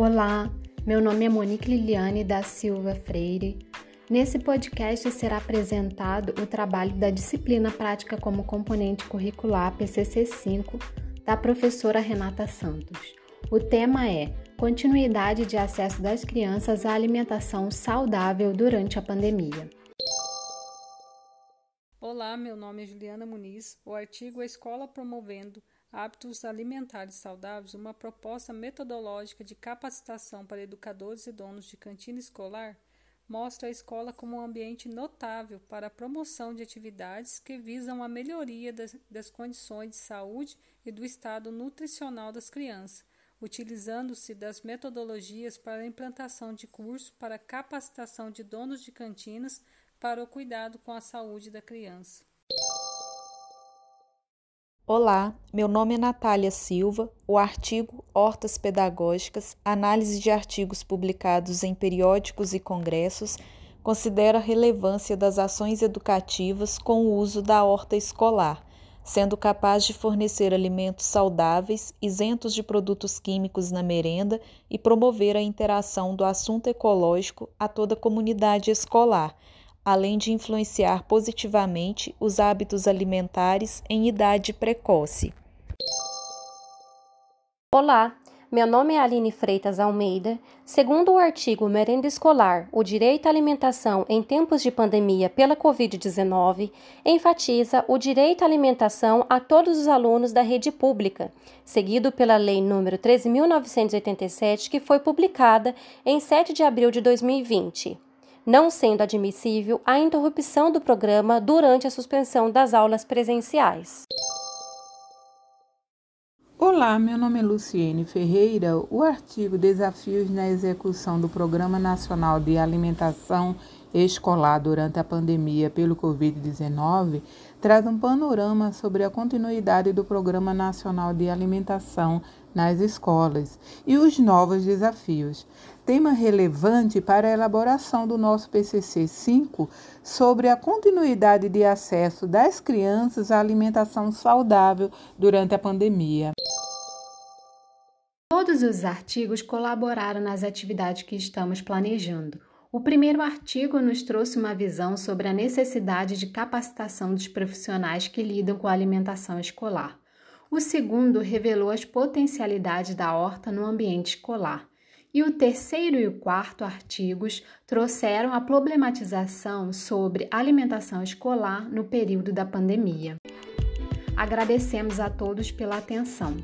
Olá, meu nome é Monique Liliane da Silva Freire. Nesse podcast será apresentado o trabalho da disciplina prática como componente curricular PCC5 da professora Renata Santos. O tema é Continuidade de acesso das crianças à alimentação saudável durante a pandemia. Olá, meu nome é Juliana Muniz. O artigo A Escola Promovendo Hábitos Alimentares Saudáveis, uma proposta metodológica de capacitação para educadores e donos de cantina escolar, mostra a escola como um ambiente notável para a promoção de atividades que visam a melhoria das, das condições de saúde e do estado nutricional das crianças, utilizando-se das metodologias para a implantação de cursos para capacitação de donos de cantinas para o cuidado com a saúde da criança. Olá, meu nome é Natália Silva. O artigo Hortas Pedagógicas, análise de artigos publicados em periódicos e congressos, considera a relevância das ações educativas com o uso da horta escolar, sendo capaz de fornecer alimentos saudáveis, isentos de produtos químicos na merenda e promover a interação do assunto ecológico a toda a comunidade escolar além de influenciar positivamente os hábitos alimentares em idade precoce. Olá, meu nome é Aline Freitas Almeida. Segundo o artigo Merenda Escolar, o direito à alimentação em tempos de pandemia pela Covid-19 enfatiza o direito à alimentação a todos os alunos da rede pública, seguido pela Lei nº 13.987, que foi publicada em 7 de abril de 2020 não sendo admissível a interrupção do programa durante a suspensão das aulas presenciais. Olá, meu nome é Luciene Ferreira. O artigo Desafios na execução do Programa Nacional de Alimentação Escolar durante a pandemia pelo Covid-19 traz um panorama sobre a continuidade do Programa Nacional de Alimentação nas escolas e os novos desafios. Tema relevante para a elaboração do nosso PCC 5 sobre a continuidade de acesso das crianças à alimentação saudável durante a pandemia. Todos os artigos colaboraram nas atividades que estamos planejando. O primeiro artigo nos trouxe uma visão sobre a necessidade de capacitação dos profissionais que lidam com a alimentação escolar. O segundo revelou as potencialidades da horta no ambiente escolar. E o terceiro e o quarto artigos trouxeram a problematização sobre alimentação escolar no período da pandemia. Agradecemos a todos pela atenção.